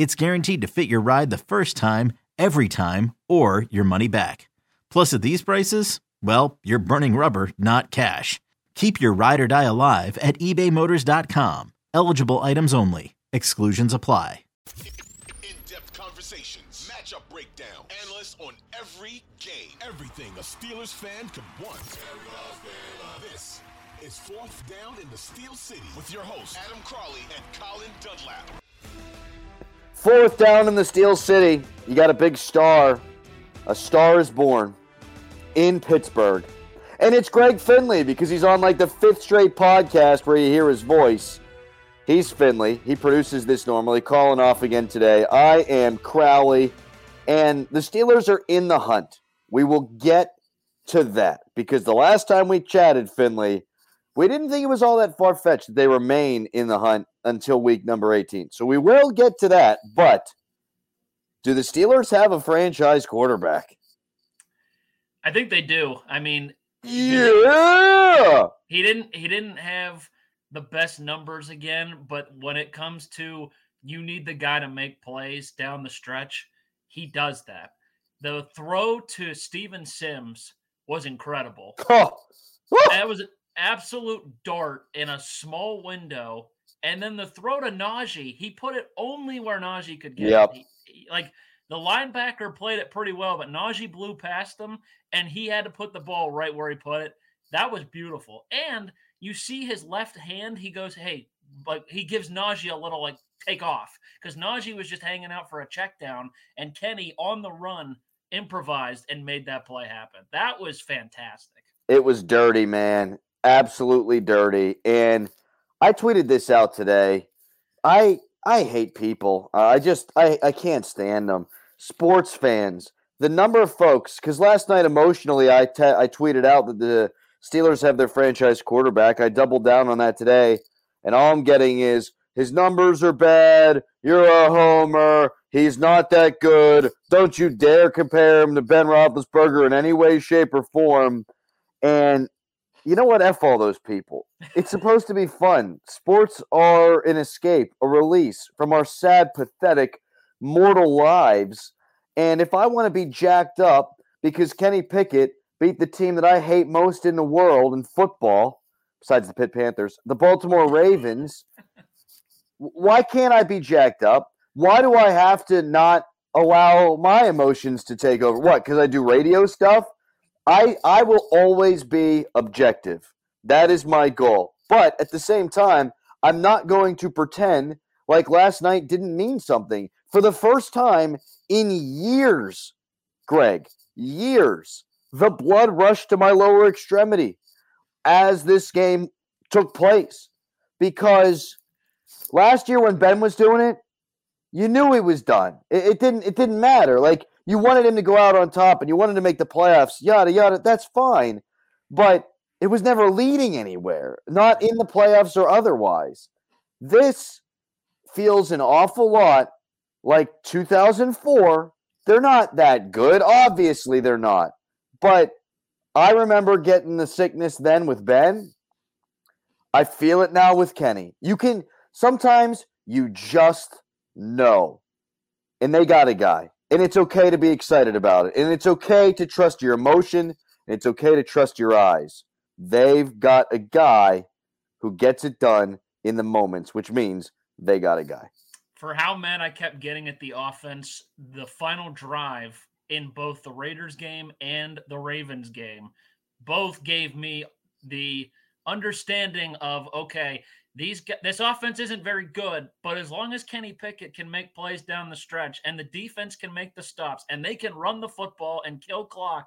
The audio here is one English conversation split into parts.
it's guaranteed to fit your ride the first time, every time, or your money back. Plus, at these prices, well, you're burning rubber, not cash. Keep your ride or die alive at ebaymotors.com. Eligible items only. Exclusions apply. In-depth conversations, matchup breakdown, analysts on every game, everything a Steelers fan could want. This is Fourth Down in the Steel City with your hosts Adam Crowley and Colin Dunlap. Fourth down in the Steel City. You got a big star. A star is born in Pittsburgh. And it's Greg Finley because he's on like the fifth straight podcast where you hear his voice. He's Finley. He produces this normally. Colin off again today. I am Crowley. And the Steelers are in the hunt. We will get to that because the last time we chatted, Finley, we didn't think it was all that far fetched that they remain in the hunt until week number 18. So we will get to that. But do the Steelers have a franchise quarterback? I think they do. I mean, Yeah. he didn't he didn't have the best numbers again, but when it comes to you need the guy to make plays down the stretch, he does that. The throw to Steven Sims was incredible. Oh. That was an absolute dart in a small window. And then the throw to Najee, he put it only where Najee could get Yep. it. He- he- like the linebacker played it pretty well, but Najee blew past him and he had to put the ball right where he put it. That was beautiful. And you see his left hand, he goes, Hey, like he gives Najee a little like take off because Najee was just hanging out for a check down and Kenny on the run improvised and made that play happen. That was fantastic. It was dirty, man. Absolutely dirty. And I tweeted this out today. I I hate people. I just I I can't stand them. Sports fans. The number of folks cuz last night emotionally I te- I tweeted out that the Steelers have their franchise quarterback. I doubled down on that today. And all I'm getting is his numbers are bad. You're a homer. He's not that good. Don't you dare compare him to Ben Roethlisberger in any way, shape, or form. And you know what? F all those people. It's supposed to be fun. Sports are an escape, a release from our sad, pathetic, mortal lives. And if I want to be jacked up because Kenny Pickett beat the team that I hate most in the world in football, besides the Pitt Panthers, the Baltimore Ravens, why can't I be jacked up? Why do I have to not allow my emotions to take over? What? Because I do radio stuff? I I will always be objective. That is my goal. But at the same time, I'm not going to pretend like last night didn't mean something. For the first time in years, Greg, years, the blood rushed to my lower extremity as this game took place. Because last year when Ben was doing it, you knew he was done. It, it didn't it didn't matter. Like you wanted him to go out on top and you wanted to make the playoffs, yada yada. That's fine. But it was never leading anywhere, not in the playoffs or otherwise. This feels an awful lot like 2004. They're not that good. Obviously, they're not. But I remember getting the sickness then with Ben. I feel it now with Kenny. You can sometimes you just know. And they got a guy. And it's okay to be excited about it. And it's okay to trust your emotion. And it's okay to trust your eyes. They've got a guy who gets it done in the moments, which means they got a guy. for how mad I kept getting at the offense, the final drive in both the Raiders game and the Ravens game both gave me the understanding of okay, these this offense isn't very good, but as long as Kenny Pickett can make plays down the stretch and the defense can make the stops and they can run the football and kill clock,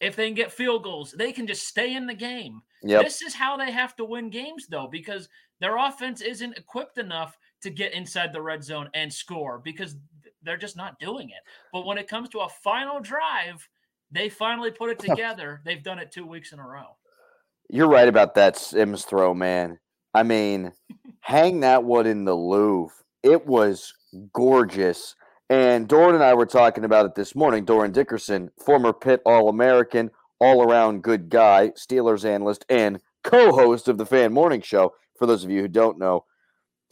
if they can get field goals, they can just stay in the game. Yep. This is how they have to win games, though, because their offense isn't equipped enough to get inside the red zone and score because they're just not doing it. But when it comes to a final drive, they finally put it together. They've done it two weeks in a row. You're right about that Sims throw, man. I mean, hang that one in the Louvre. It was gorgeous. And Dorin and I were talking about it this morning. Dorin Dickerson, former Pitt All American, all around good guy, Steelers analyst, and co host of the Fan Morning Show. For those of you who don't know,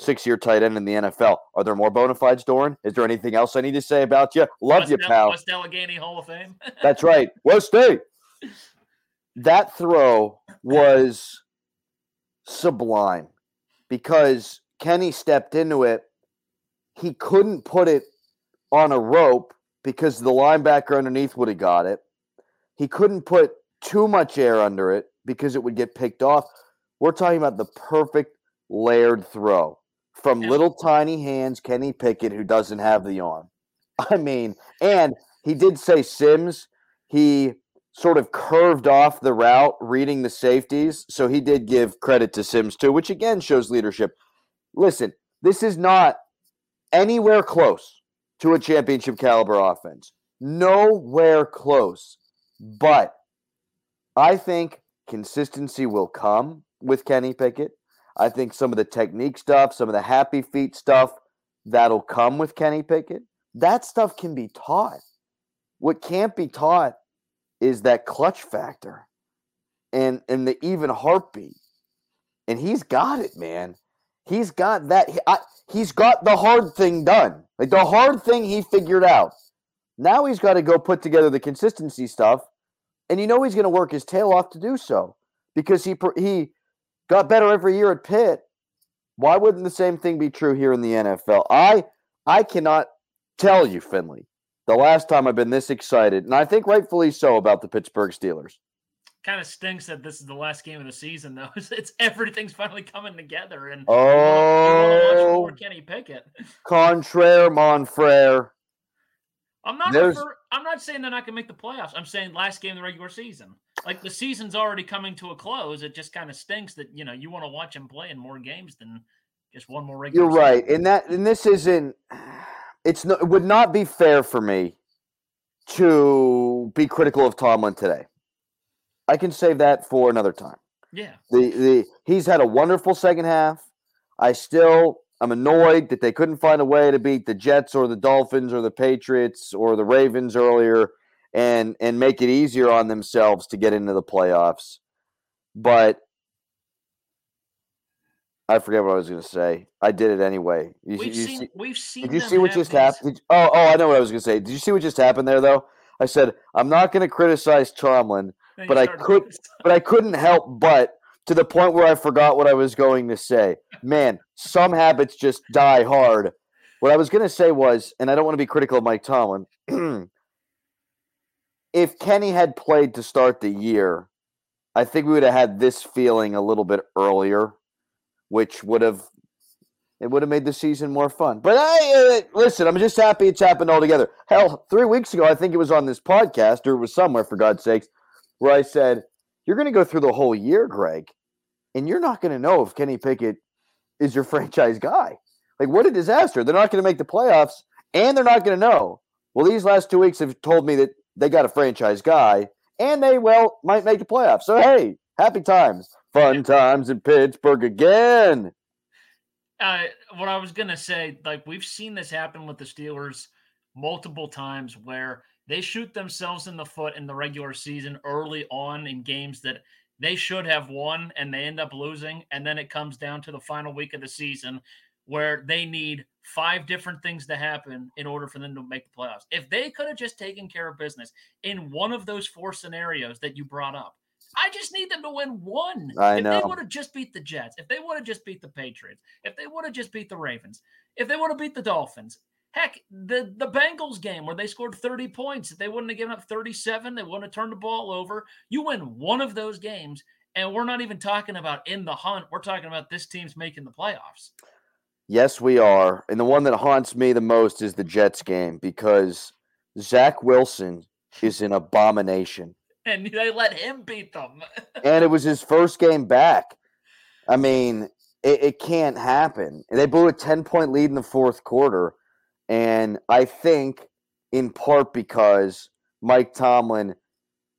six year tight end in the NFL. Are there more bona fides, Dorin? Is there anything else I need to say about you? Love West you, pal. West Allegheny Hall of Fame. That's right. West State. That throw was sublime because Kenny stepped into it. He couldn't put it on a rope because the linebacker underneath would have got it. He couldn't put too much air under it because it would get picked off. We're talking about the perfect layered throw from little tiny hands, Kenny Pickett, who doesn't have the arm. I mean, and he did say Sims, he sort of curved off the route, reading the safeties. So he did give credit to Sims too, which again shows leadership. Listen, this is not anywhere close to a championship caliber offense. Nowhere close. But I think consistency will come with Kenny Pickett. I think some of the technique stuff, some of the happy feet stuff, that'll come with Kenny Pickett. That stuff can be taught. What can't be taught is that clutch factor and and the even heartbeat. And he's got it, man. He's got that. I, he's got the hard thing done. Like the hard thing he figured out. Now he's got to go put together the consistency stuff, and you know he's going to work his tail off to do so because he he got better every year at Pitt. Why wouldn't the same thing be true here in the NFL? I I cannot tell you, Finley, the last time I've been this excited, and I think rightfully so about the Pittsburgh Steelers. Kind of stinks that this is the last game of the season, though. It's, it's everything's finally coming together, and oh, watch Kenny Pickett. Contraire, mon frere. I'm not. Refer- I'm not saying they're not going to make the playoffs. I'm saying last game of the regular season. Like the season's already coming to a close. It just kind of stinks that you know you want to watch them play in more games than just one more regular. You're season. right, and that and this isn't it's no, it would not be fair for me to be critical of Tomlin today. I can save that for another time. Yeah. The the he's had a wonderful second half. I still I'm annoyed that they couldn't find a way to beat the Jets or the Dolphins or the Patriots or the Ravens earlier and and make it easier on themselves to get into the playoffs. But I forget what I was going to say. I did it anyway. You, we've, you seen, see, we've seen. Did you see what just happened? oh, oh, I know what I was going to say. Did you see what just happened there, though? I said I'm not going to criticize Tomlin, but I could, but I couldn't help but to the point where I forgot what I was going to say. Man, some habits just die hard. What I was going to say was, and I don't want to be critical of Mike Tomlin. if Kenny had played to start the year, I think we would have had this feeling a little bit earlier which would have it would have made the season more fun. But I uh, listen, I'm just happy it's happened all together. Hell, three weeks ago, I think it was on this podcast or it was somewhere for God's sakes, where I said, "You're going to go through the whole year, Greg, and you're not going to know if Kenny Pickett is your franchise guy. Like, what a disaster! They're not going to make the playoffs, and they're not going to know. Well, these last two weeks have told me that they got a franchise guy, and they well might make the playoffs. So hey, happy times." Fun times in Pittsburgh again. Uh, what I was gonna say, like we've seen this happen with the Steelers multiple times, where they shoot themselves in the foot in the regular season early on in games that they should have won, and they end up losing, and then it comes down to the final week of the season where they need five different things to happen in order for them to make the playoffs. If they could have just taken care of business in one of those four scenarios that you brought up, I just need them to win one. I if know. they would have just beat the Jets, if they would have just beat the Patriots, if they would have just beat the Ravens, if they would have beat the Dolphins, heck, the the Bengals game where they scored 30 points, if they wouldn't have given up 37, they wouldn't have turned the ball over. You win one of those games, and we're not even talking about in the hunt. We're talking about this team's making the playoffs. Yes, we are. And the one that haunts me the most is the Jets game because Zach Wilson is an abomination. And they let him beat them. and it was his first game back. I mean, it, it can't happen. They blew a 10 point lead in the fourth quarter. And I think in part because Mike Tomlin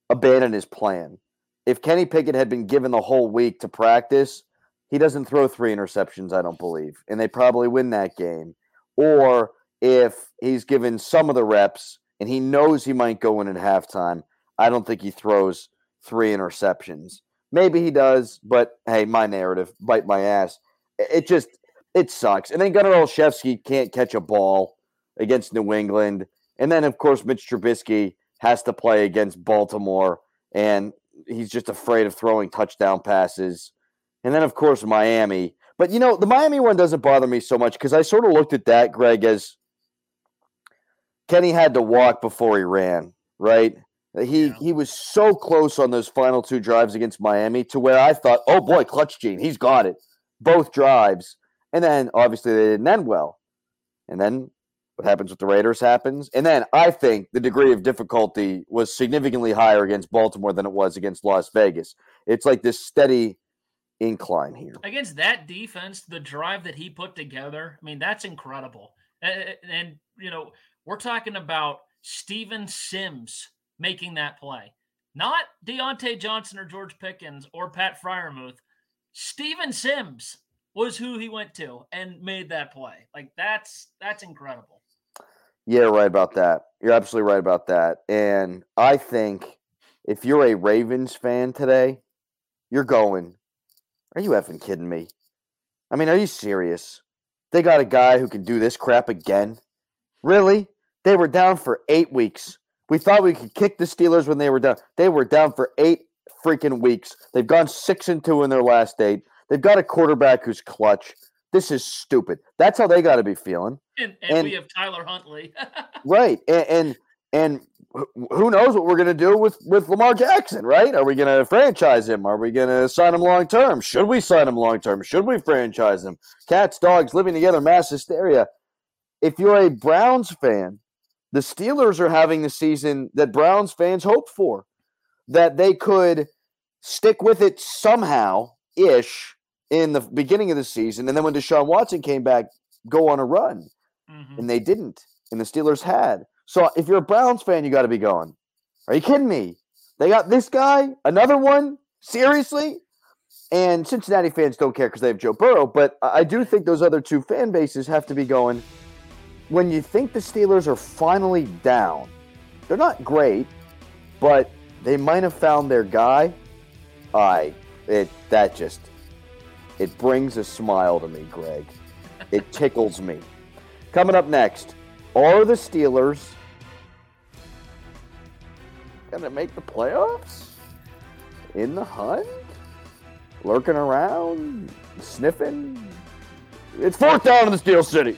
abandoned his plan. If Kenny Pickett had been given the whole week to practice, he doesn't throw three interceptions, I don't believe. And they probably win that game. Or if he's given some of the reps and he knows he might go in at halftime, I don't think he throws three interceptions. Maybe he does, but hey, my narrative, bite my ass. It just it sucks. And then Gunnar Olszewski can't catch a ball against New England. And then of course Mitch Trubisky has to play against Baltimore and he's just afraid of throwing touchdown passes. And then of course Miami. But you know, the Miami one doesn't bother me so much because I sort of looked at that, Greg, as Kenny had to walk before he ran, right? He Yeah. he was so close on those final two drives against Miami to where I thought, oh boy, clutch gene, he's got it. Both drives. And then obviously they didn't end well. And then what happens with the Raiders happens. And then I think the degree of difficulty was significantly higher against Baltimore than it was against Las Vegas. It's like this steady incline here. against that defense, the drive that he put together, I mean, that's incredible. And, and, you know, we're talking about Steven Sims making that play, not Diontae Johnson or George Pickens or Pat Freiermuth. Steven Sims was who he went to and made that play. Like that's that's incredible. Yeah, right about that. You're absolutely right about that. And I think if you're a Ravens fan today, you're going, Are you effing kidding me? I mean, are you serious? They got a guy who can do this crap again? Really? They were down for eight weeks. We thought we could kick the Steelers when they were down. They were down for eight freaking weeks. They've gone six and two in their last eight. They've got a quarterback who's clutch. This is stupid. That's how they got to be feeling. And, and, And- we have Tyler Huntley. Right. And and, and who knows what we're going to do with with Lamar Jackson, right? Are we going to franchise him? Are we going to sign him long term? Should we sign him long term? Should we franchise him? Cats, dogs living together, mass hysteria. If you're a Browns fan, the Steelers are having the season that Browns fans hoped for. That they could stick with it somehow ish in the beginning of the season. And then when Deshaun Watson came back, go on a run Mhm. and they didn't, and the Steelers had. So if you're a Browns fan, you got to be going. Are you kidding me? They got this guy, another one, seriously. And Cincinnati fans don't care because they have Joe Burrow, but I do think those other two fan bases have to be going. When you think the Steelers are finally down, they're not great, but they might have found their guy. I it that just it brings a smile to me, Greg. It tickles me. Coming up next, are the Steelers going to make the playoffs? In the hunt? Lurking around? Sniffing? It's fourth down in the Steel City.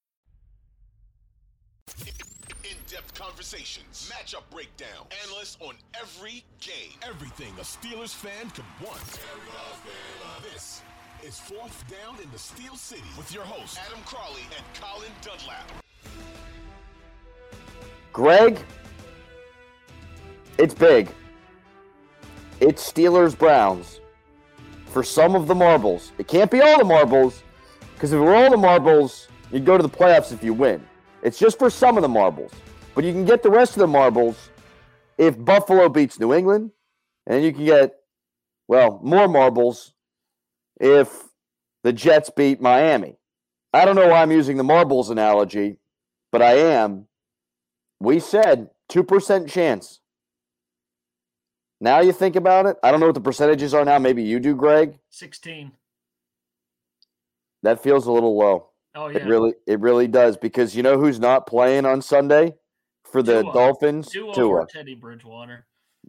In-depth conversations, matchup breakdown, analysts on every game, everything a Steelers fan could want. This is Fourth Down in the Steel City with your hosts Adam Crowley and Colin Dunlap. Greg, it's big. It's Steelers Browns for some of the marbles. It can't be all the marbles because if it were all the marbles, you'd go to the playoffs if you win. It's just for some of the marbles. But you can get the rest of the marbles if Buffalo beats New England, and you can get well more marbles if the Jets beat Miami. I don't know why I'm using the marbles analogy, but I am. We said 2% chance. Now you think about it. I don't know what the percentages are now. Maybe you do, Greg. 16. That feels a little low. Oh yeah. It really it really does because you know who's not playing on Sunday for the Tua. Dolphins? Tua, Tua. Teddy Bridgewater.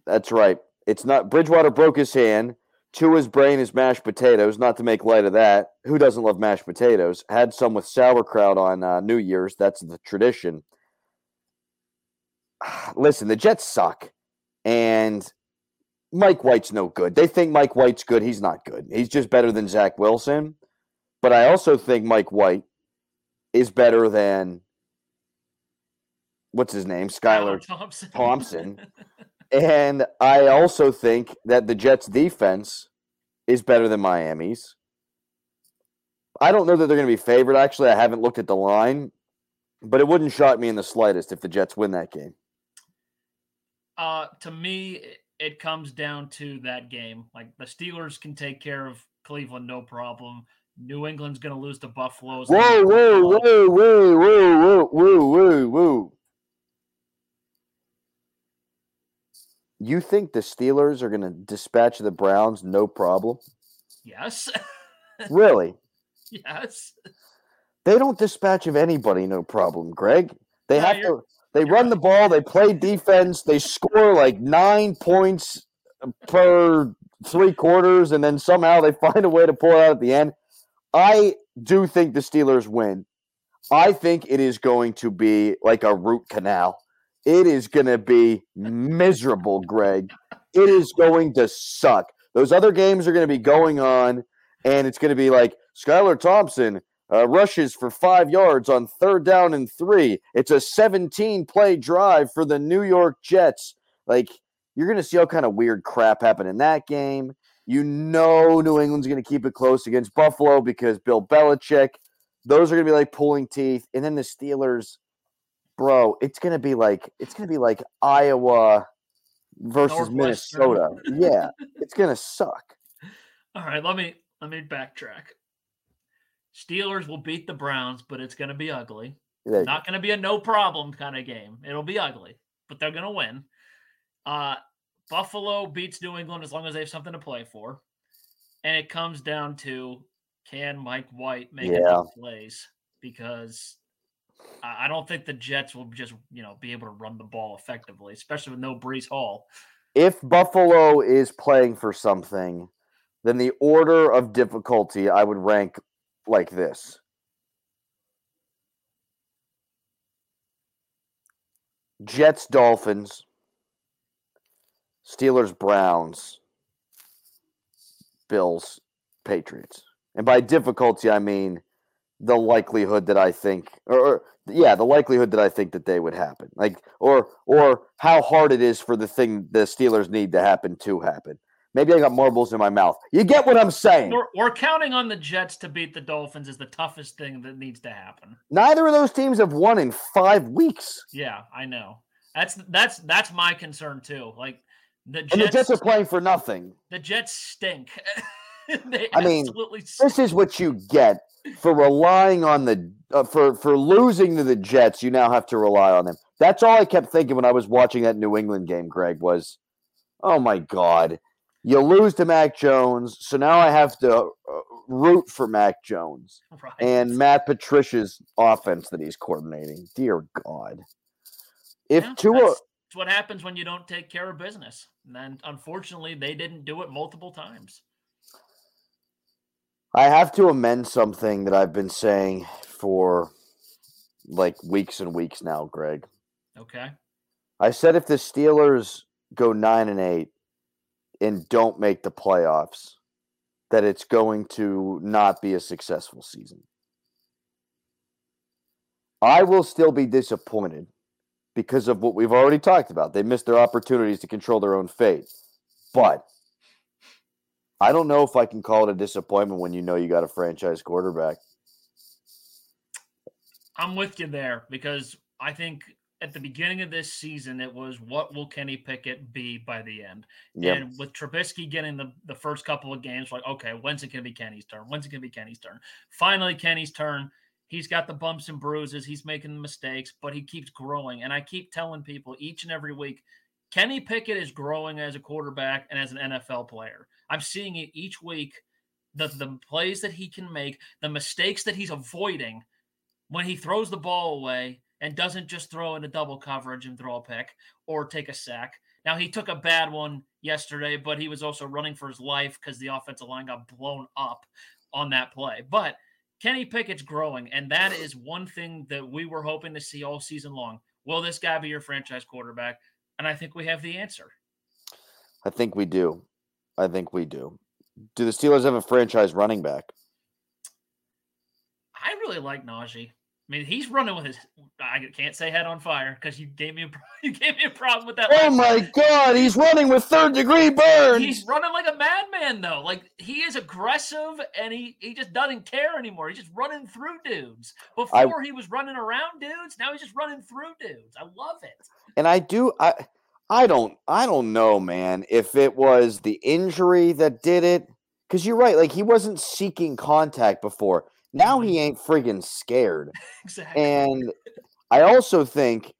That's right. It's not Bridgewater broke his hand. Tua's brain is mashed potatoes. Not to make light of that. Who doesn't love mashed potatoes? Had some with sauerkraut on uh, New Year's. That's the tradition. Listen, the Jets suck, and Mike White's no good. They think Mike White's good. He's not good. He's just better than Zach Wilson. But I also think Mike White is better than what's his name, Skylar Thompson. Thompson. And I also think that the Jets defense is better than Miami's. I don't know that they're going to be favored. Actually, I haven't looked at the line, but it wouldn't shock me in the slightest if the Jets win that game. Uh, to me, it- it comes down to that game. Like the Steelers can take care of Cleveland, no problem. New England's going to lose to Buffalo. Whoa, whoa, whoa, whoa, whoa, whoa, whoa, whoa, whoa. You think the Steelers are going to dispatch the Browns no problem? Yes, Really? yes. They don't dispatch of anybody, no problem, Greg. They No, have to. They run the ball. They play defense. They score like nine points per three quarters, and then somehow they find a way to pull out at the end. I do think the Steelers win. I think it is going to be like a root canal. It is going to be miserable, Greg. It is going to suck. Those other games are going to be going on, and it's going to be like Skylar Thompson uh, rushes for five yards on third down and three. It's a 17 play drive for the New York Jets. Like, you're going to see all kind of weird crap happen in that game. You know, New England's going to keep it close against Buffalo because Bill Belichick. Those are going to be like pulling teeth. And then the Steelers, bro, it's going to be like, it's going to be like Iowa versus Minnesota. Yeah, it's going to suck. All right, let me let me backtrack. Steelers will beat the Browns, but it's going to be ugly. Not going to be a no problem kind of game. It'll be ugly, but they're going to win. Uh, Buffalo beats New England as long as they have something to play for. And it comes down to can Mike White make Yeah. plays? Because I I don't think the Jets will just, you know, be able to run the ball effectively, especially with no Breece Hall. if Buffalo is playing for something, then the order of difficulty I would rank like this. Jets, Dolphins, Steelers, Browns, Bills, Patriots. And by difficulty, I mean the likelihood that I think, or, or yeah, the likelihood that I think that they would happen, like, or or how hard it is for the thing the Steelers need to happen to happen. Maybe I got marbles in my mouth. You get what I'm saying? We're, we're counting on the Jets to beat the Dolphins is the toughest thing that needs to happen. Neither of those teams have won in five weeks, Yeah, I know. That's that's that's my concern too. Like the and the Jets, Jets are playing for nothing. the Jets stink. I mean, stink. This is what you get for relying on the uh, for for losing to the Jets. You now have to rely on them. That's all I kept thinking when I was watching that New England game. Greg was, oh my god, you lose to Mac Jones, so now I have to uh, root for Mac Jones right. and Matt Patricia's offense that he's coordinating. Dear God, if Yeah, Tua, that's what happens when you don't take care of business. And then unfortunately, they didn't do it multiple times. I have to amend something that I've been saying for like weeks and weeks now, Greg. Okay. I said if the Steelers go nine and eight and don't make the playoffs, that it's going to not be a successful season. I will still be disappointed because of what we've already talked about. They missed their opportunities to control their own fate. But I don't know if I can call it a disappointment when you know you got a franchise quarterback. I'm with you there because I think at the beginning of this season, it was what will Kenny Pickett be by the end? Yep. And with Trubisky getting the, the first couple of games, like, okay, when's it going to be Kenny's turn? When's it going to be Kenny's turn? Finally, Kenny's turn. He's got the bumps and bruises. He's making mistakes, but he keeps growing. And I keep telling people each and every week Kenny Pickett is growing as a quarterback and as an NFL player. I'm seeing it each week the, the plays that he can make, the mistakes that he's avoiding when he throws the ball away and doesn't just throw in a double coverage and throw a pick or take a sack. Now he took a bad one yesterday, but he was also running for his life because the offensive line got blown up on that play. But Kenny Pickett's growing, and that is one thing that we were hoping to see all season long. Will this guy be your franchise quarterback? And I think we have the answer. I think we do. I think we do. Do the Steelers have a franchise running back? I really like Najee. I mean, he's running with his. I can't say head on fire because you gave me a you gave me a problem with that. Oh my time. God, he's running with third degree burns. He's running like a madman though. Like he is aggressive and he he just doesn't care anymore. He's just running through dudes. Before I, he was running around dudes. Now he's just running through dudes. I love it. And I do. I I don't. I don't know, man. If it was the injury that did it, because you're right. Like he wasn't seeking contact before. Now he mm-hmm. ain't friggin' scared. exactly. And I also think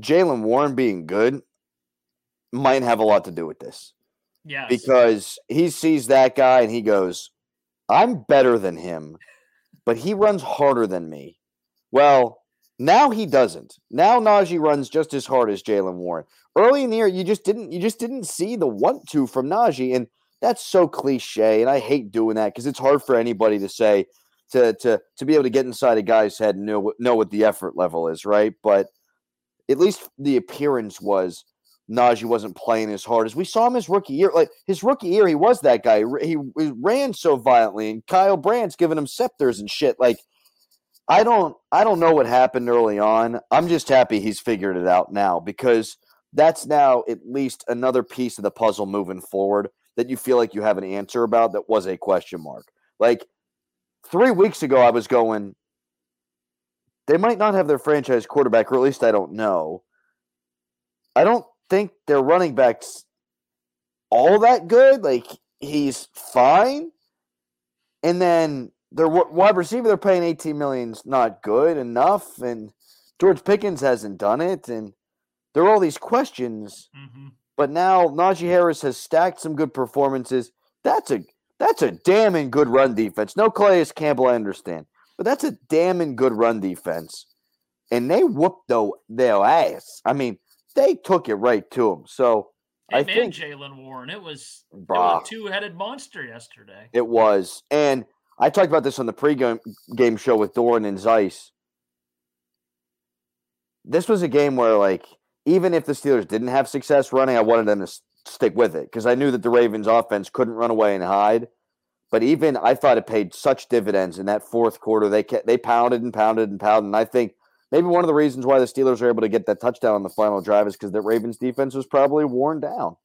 Jaylen Warren being good might have a lot to do with this. Yeah. Because he sees that guy and he goes, I'm better than him, but he runs harder than me. Well, now he doesn't. Now Najee runs just as hard as Jaylen Warren. Early in the year, you just didn't you just didn't see the want to from Najee. And that's so cliche. And I hate doing that because it's hard for anybody to say, to to to be able to get inside a guy's head and know know what the effort level is, right? But at least the appearance was Najee wasn't playing as hard as we saw him his rookie year. Like his rookie year, he was that guy. He, he ran so violently, and Kyle Brandt's giving him scepters and shit. Like I don't I don't know what happened early on. I'm just happy he's figured it out now because that's now at least another piece of the puzzle moving forward that you feel like you have an answer about that was a question mark. Like three weeks ago, I was going, they might not have their franchise quarterback, or at least I don't know. I don't think their running back's all that good. Like, he's fine. And then their wide receiver they're paying 18 million's not good enough. And George Pickens hasn't done it. And there are all these questions. Mm-hmm. But now Najee Harris has stacked some good performances. That's a that's a damning good run defense. No Calais Campbell, I understand, but that's a damning good run defense. And they whooped their, their ass. I mean, they took it right to them. So I think Jaylen Warren, it was, it was a two-headed monster yesterday. It was, and I talked about this on the pregame game show with Dorin and Zeise. This was a game where, like, even if the Steelers didn't have success running, I wanted them to stick with it because I knew that the Ravens offense couldn't run away and hide. But even I thought it paid such dividends in that fourth quarter. They kept, they pounded and pounded and pounded. And I think maybe one of the reasons why the Steelers were able to get that touchdown on the final drive is because the Ravens defense was probably worn down.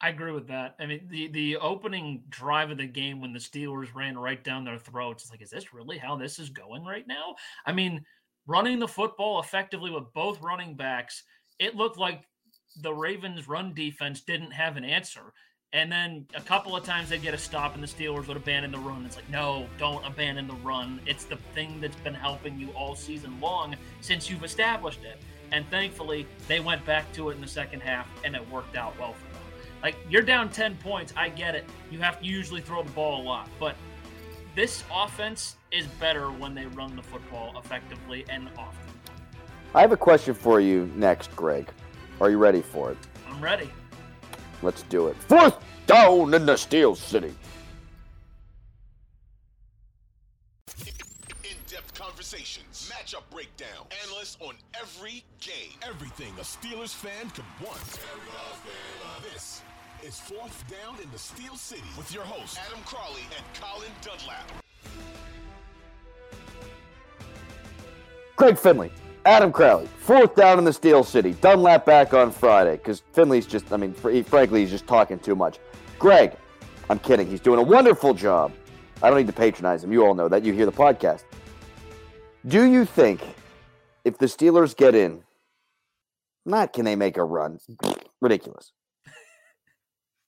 I agree with that. I mean, the the opening drive of the game when the Steelers ran right down their throats, it's like, is this really how this is going right now? I mean, running the football effectively with both running backs, it looked like the Ravens' run defense didn't have an answer. And then a couple of times they'd get a stop, and the Steelers would abandon the run. It's like, no, don't abandon the run. It's the thing that's been helping you all season long since you've established it. And thankfully, they went back to it in the second half, and it worked out well for them. Like, you're down 10 points. I get it. You have to usually throw the ball a lot. But this offense is better when they run the football effectively and often. I have a question for you next, Greg. Are you ready for it? I'm ready. Let's do it. Fourth down in the Steel City. In-depth conversations, matchup breakdown, analysts on every game, everything a Steelers fan could want. This is Fourth Down in the Steel City with your hosts Adam Crowley and Colin Dunlap. Greg Finley, Adam Crowley, fourth down in the Steel City. Dunlap back on Friday because Finley's just, I mean, frankly, he's just talking too much. Greg, I'm kidding. He's doing a wonderful job. I don't need to patronize him. You all know that. You hear the podcast. Do you think if the Steelers get in, not can they make a run? Ridiculous.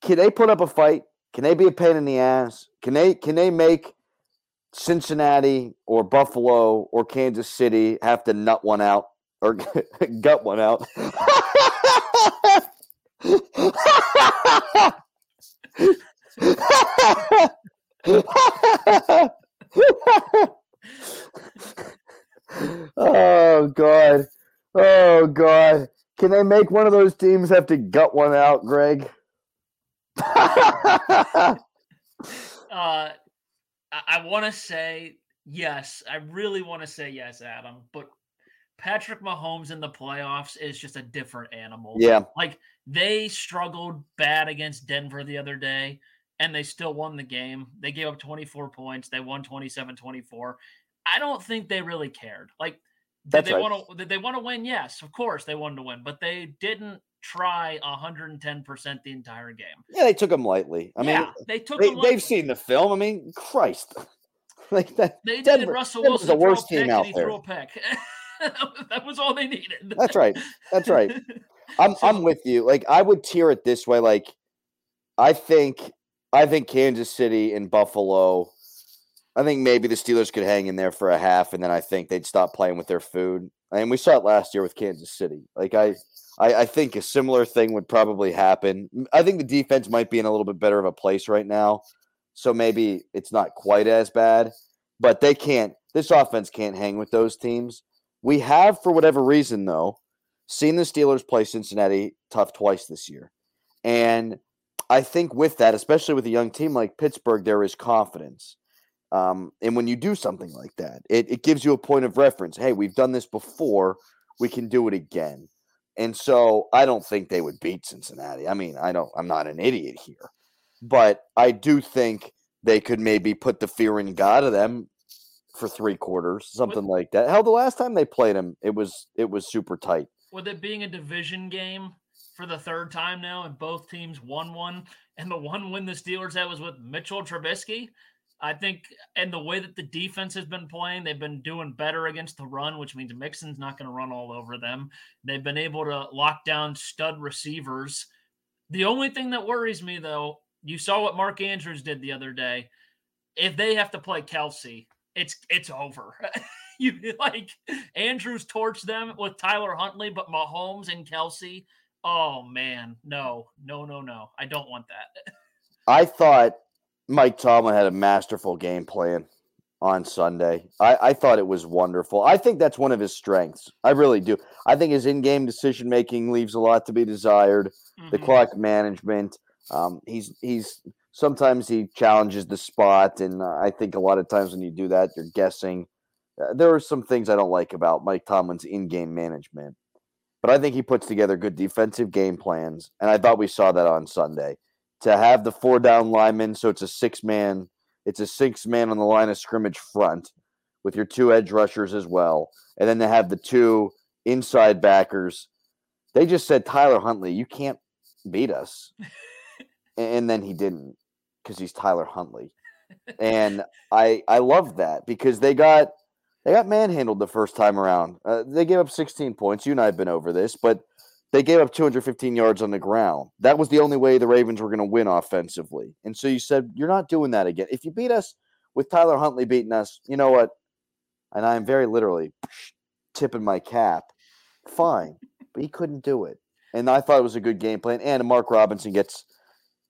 Can they put up a fight? Can they be a pain in the ass? Can they can they make Cincinnati or Buffalo or Kansas City have to nut one out or gut one out? oh god. Oh god. Can they make one of those teams have to gut one out, Greg? uh, I, I want to say yes. I really want to say yes, Adam. But Patrick Mahomes in the playoffs is just a different animal. Yeah. Like they struggled bad against Denver the other day and they still won the game. They gave up 24 points. They won 27-24. I don't think they really cared. Like did That's they right. want to did they want to win? Yes, of course they wanted to win, but they didn't try 110% the entire game. Yeah, they took them lightly. I yeah, mean, they took they, them they've seen the film. I mean, Christ. like that. They Denver- needed Russell Denver's Wilson the to throw a worst team out there. threw a pick. that was all they needed. That's right. That's right. I'm I'm with you. Like I would tier it this way. Like I think I think Kansas City and Buffalo. I think maybe the Steelers could hang in there for a half, and then I think they'd stop playing with their food. And we saw it last year with Kansas City. Like I, I, I think a similar thing would probably happen. I think the defense might be in a little bit better of a place right now, so maybe it's not quite as bad. But they can't. This offense can't hang with those teams. We have, for whatever reason, though, seen the Steelers play Cincinnati tough twice this year. And I think with that, especially with a young team like Pittsburgh, there is confidence. Um, and when you do something like that, it, it gives you a point of reference. Hey, we've done this before. We can do it again. And so I don't think they would beat Cincinnati. I mean, I don't, I'm not an idiot here. But I do think they could maybe put the fear in God of them for three quarters, something like that. Hell, the last time they played them, it was it was super tight. With it being a division game for the third time now, and both teams won one, and the one win the Steelers had was with Mitchell Trubisky. I think, and the way that the defense has been playing, they've been doing better against the run, which means Mixon's not going to run all over them. They've been able to lock down stud receivers. The only thing that worries me, though, you saw what Mark Andrews did the other day. If they have to play Kelsey, it's it's over. you like Andrews torched them with Tyler Huntley, but Mahomes and Kelsey. Oh man, no, no, no, no. I don't want that. I thought Mike Tomlin had a masterful game plan on Sunday. I, I thought it was wonderful. I think that's one of his strengths. I really do. I think his in-game decision making leaves a lot to be desired. The Mhm. clock management. Um, he's he's sometimes he challenges the spot, and uh, I think a lot of times when you do that, you're guessing. Uh, there are some things I don't like about Mike Tomlin's in-game management, but I think he puts together good defensive game plans, and I thought we saw that on Sunday. To have the four down linemen, so it's a six man, it's a six man on the line of scrimmage front with your two edge rushers as well, and then to have the two inside backers. They just said Tyler Huntley, you can't beat us, and then he didn't because he's Tyler Huntley, and I I love that because they got they got manhandled the first time around. Uh, they gave up 16 points. You and I have been over this, but they gave up 215 yards on the ground. That was the only way the Ravens were going to win offensively. And so you said, you're not doing that again. If you beat us with Tyler Huntley beating us, you know what? And I'm very literally tipping my cap. Fine. But he couldn't do it. And I thought it was a good game plan. And Mark Robinson gets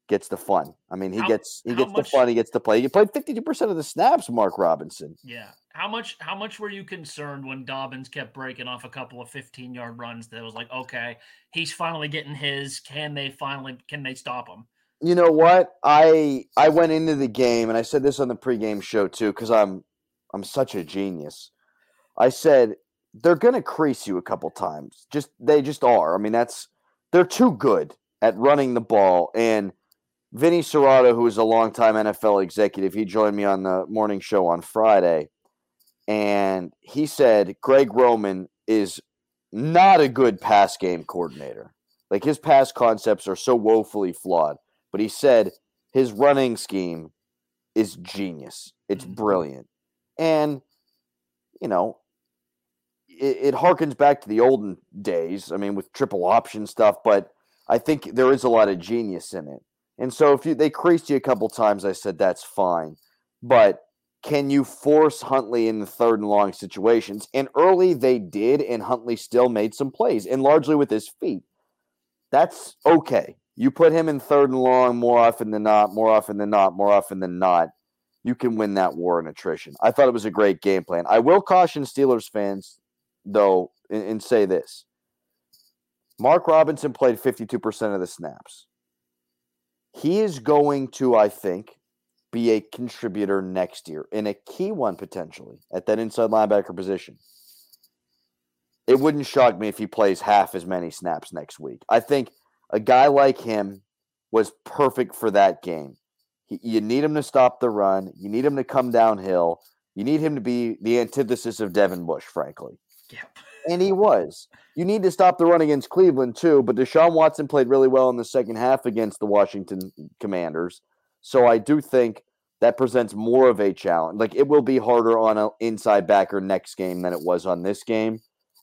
gets the fun. I mean, he How- gets he gets much- the fun. He gets to play. He played 52% of the snaps, Mark Robinson. Yeah. How much how much were you concerned when Dobbins kept breaking off a couple of 15 yard runs that was like, okay, he's finally getting his. Can they finally can they stop him? You know what? I I went into the game and I said this on the pregame show too because I'm I'm such a genius. I said they're gonna crease you a couple times. Just they just are. I mean that's they're too good at running the ball. And Vinny Cerrato, who is a longtime NFL executive, he joined me on the morning show on Friday, and he said Greg Roman is not a good pass game coordinator. Like his pass concepts are so woefully flawed but he said his running scheme is genius. It's Mhm. brilliant. And you know, it, it harkens back to the olden days. I mean, with triple option stuff, but I think there is a lot of genius in it. And so if you they creased you a couple times, I said that's fine. But can you force Huntley in the third and long situations? And early they did, and Huntley still made some plays, and largely with his feet. That's okay. You put him in third and long more often than not, more often than not, more often than not. You can win that war in attrition. I thought it was a great game plan. I will caution Steelers fans, though, and, and say this Mark Robinson played 52% of the snaps. He is going to, I think, be a contributor next year and a key one potentially at that inside linebacker position. It wouldn't shock me if he plays half as many snaps next week. I think a guy like him was perfect for that game. He, you need him to stop the run, you need him to come downhill, you need him to be the antithesis of Devin Bush, frankly. Yep. And he was. You need to stop the run against Cleveland, too, but Deshaun Watson played really well in the second half against the Washington Commanders. So I do think that presents more of a challenge. Like it will be harder on an inside backer next game than it was on this game.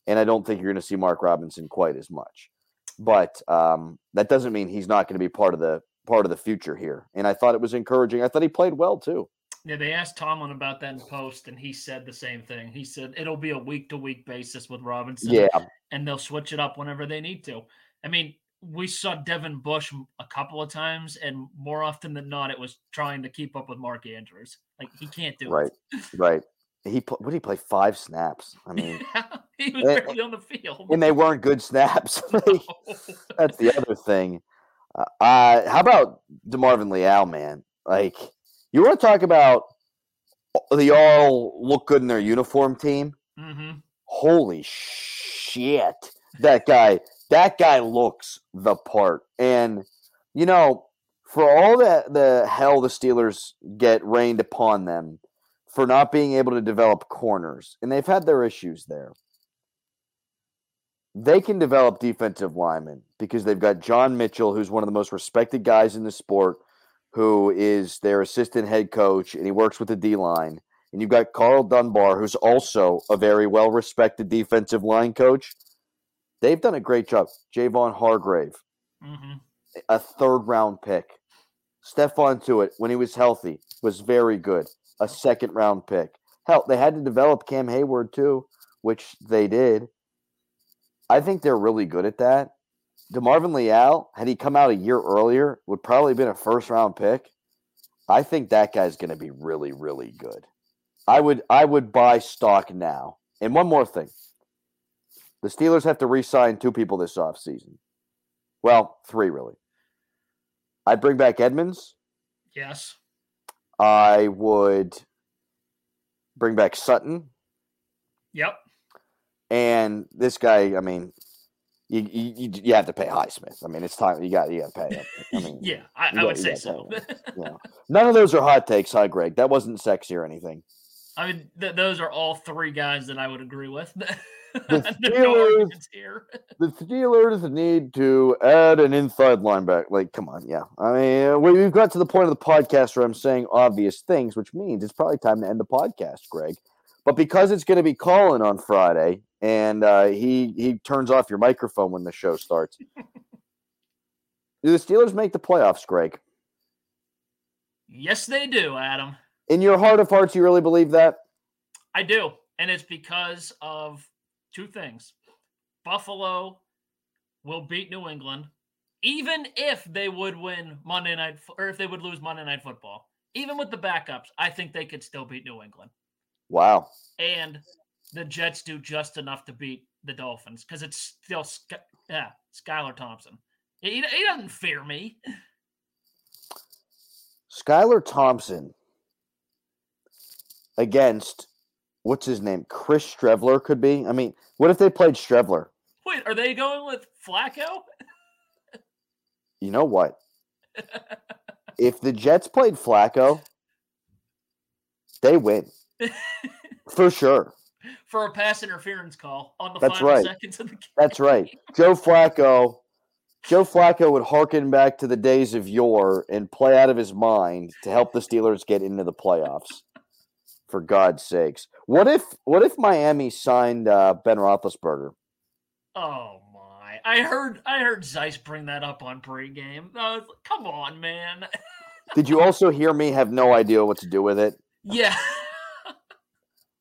And I don't think you're going to see Mark Robinson quite as much. But um, that doesn't mean he's not going to be part of the part of the future here. And I thought it was encouraging. I thought he played well too. Yeah, they asked Tomlin about that in post, and he said the same thing. He said it'll be a week to week basis with Robinson. Yeah. And they'll switch it up whenever they need to. I mean, we saw Devin Bush a couple of times, and more often than not, it was trying to keep up with Mark Andrews. Like he can't do right, it. Right, Right. He what did he play five snaps? I mean, he was barely on the field, and they weren't good snaps. That's the other thing. Uh, uh, how about DeMarvin Leal, man? Like, you want to talk about the all look good in their uniform team? Mm-hmm. Holy shit! That guy that guy looks the part. And, you know, for all that the hell the Steelers get rained upon them for not being able to develop corners, and they've had their issues there. They can develop defensive linemen because they've got John Mitchell, who's one of the most respected guys in the sport, who is their assistant head coach, and he works with the D line. And you've got Karl Dunbar, who's also a very well respected defensive line coach They've done a great job. Javon Hargrave, mm-hmm. a third round pick. Stephon Tuitt, when he was healthy, was very good. A second round pick. Hell, they had to develop Cam Heyward too, which they did. I think they're really good at that. DeMarvin Leal, had he come out a year earlier, would probably have been a first round pick. I think that guy's going to be really, really good. I would, I would buy stock now. And one more thing, the Steelers have to re-sign two people this offseason. Well, three really. I'd bring back Edmunds. Yes. I would bring back Sutton. Yep. And this guy, I mean, you, you you have to pay Highsmith. I mean, it's time you got you got to pay him. I mean, yeah, I, I would say so. yeah. None of those are hot takes, huh, Greg? That wasn't sexy or anything. I mean, th- those are all three guys that I would agree with. The Steelers, the Steelers need to add an inside linebacker. Like, come on, yeah. I mean, we've got to the point of the podcast where I'm saying obvious things, which means it's probably time to end the podcast, Greg. But because it's going to be Colin on Friday, and uh, he he turns off your microphone when the show starts. do the Steelers make the playoffs, Greg? Yes, they do, Adam. In your heart of hearts, you really believe that? I do, and it's because of two things. Buffalo will beat New England, even if they would win Monday night or if they would lose Monday night football. Even with the backups, I think they could still beat New England. Wow. And the Jets do just enough to beat the Dolphins because it's still, yeah, Skylar Thompson. He, he doesn't fear me. Skylar Thompson against what's his name? Chris Streveler could be. I mean, what if they played Streveler? Wait, are they going with Flacco? you know what? if the Jets played Flacco, they win. For sure. For a pass interference call on the That's final right. seconds of the game. That's right. Joe Flacco. Joe Flacco would harken back to the days of yore and play out of his mind to help the Steelers get into the playoffs. For God's sakes, what if what if Miami signed uh, Ben Roethlisberger? Oh my! I heard I heard Zeise bring that up on pregame. Was Come on, man. Did you also hear me have no idea what to do with it? yeah.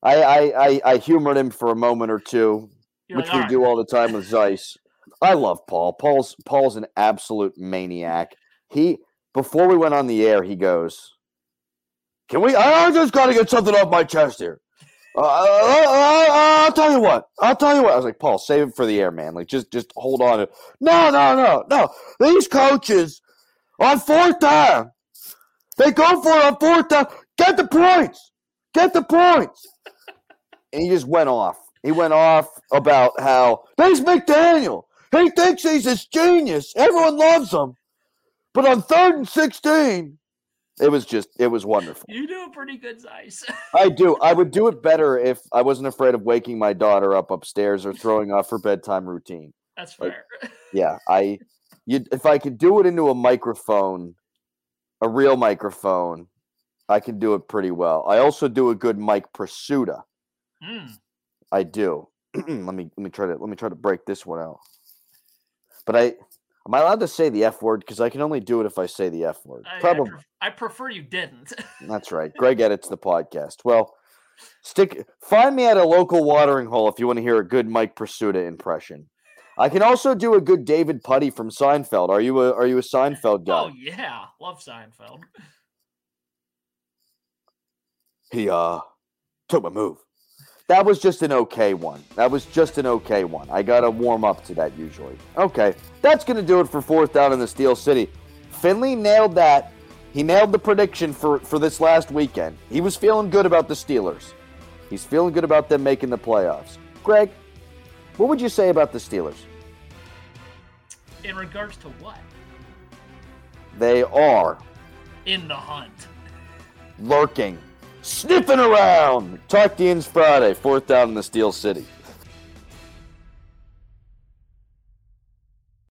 I I, I, I humored him for a moment or two, You're which like, we do all the time with Zeise. I love Paul. Paul's Paul's an absolute maniac. He before we went on the air, he goes, "Can we? I just got to get something off my chest here. Uh, uh, uh, I'll tell you what. I'll tell you what. I was like, Paul, save it for the air, man. Like, just just hold on. No, no, no, no. These coaches on fourth down, they go for it on fourth down. Get the points. Get the points. And he just went off. He went off about how there's McDaniel. He thinks he's this genius. Everyone loves him. But on third and 16, it was just, it was wonderful. You do a pretty good Zeise. I do. I would do it better if I wasn't afraid of waking my daughter up upstairs or throwing off her bedtime routine. That's Like- fair. Yeah, I, you, if I could do it into a microphone, a real microphone, I can do it pretty well. I also do a good Mike Prisuta. Mm. I do. let me let me try to let me try to break this one out. But I am I allowed to say the F word because I can only do it if I say the F word. I, I, pref- I prefer you didn't. that's right. Greg edits the podcast. Well, stick find me at a local watering hole if you want to hear a good Mike Prisuta impression. I can also do a good David Puddy from Seinfeld. Are you a are you a Seinfeld guy? oh yeah, love Seinfeld. he uh took my move. That was just an okay one. That was just an okay one. I gotta warm up to that usually. Okay, that's gonna do it for fourth down in the Steel City. Finley nailed that. He nailed the prediction for for this last weekend. He was feeling good about the Steelers. He's feeling good about them making the playoffs. Greg, what would you say about the Steelers? In regards to what? They are In the hunt. lurking, sniffing around. Talk to you Friday, fourth down in the Steel City.